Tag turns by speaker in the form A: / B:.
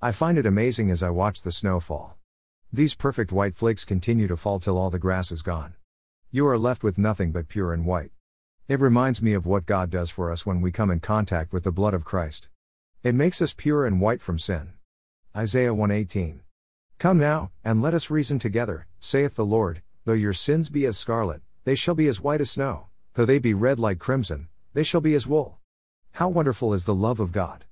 A: I find it amazing as I watch the snow fall. These perfect white flakes continue to fall till all the grass is gone. You are left with nothing but pure and white. It reminds me of what God does for us when we come in contact with the blood of Christ. It makes us pure and white from sin. Isaiah 118. Come now, and let us reason together, saith the Lord, though your sins be as scarlet, they shall be as white as snow, though they be red like crimson, they shall be as wool. How wonderful is the love of God!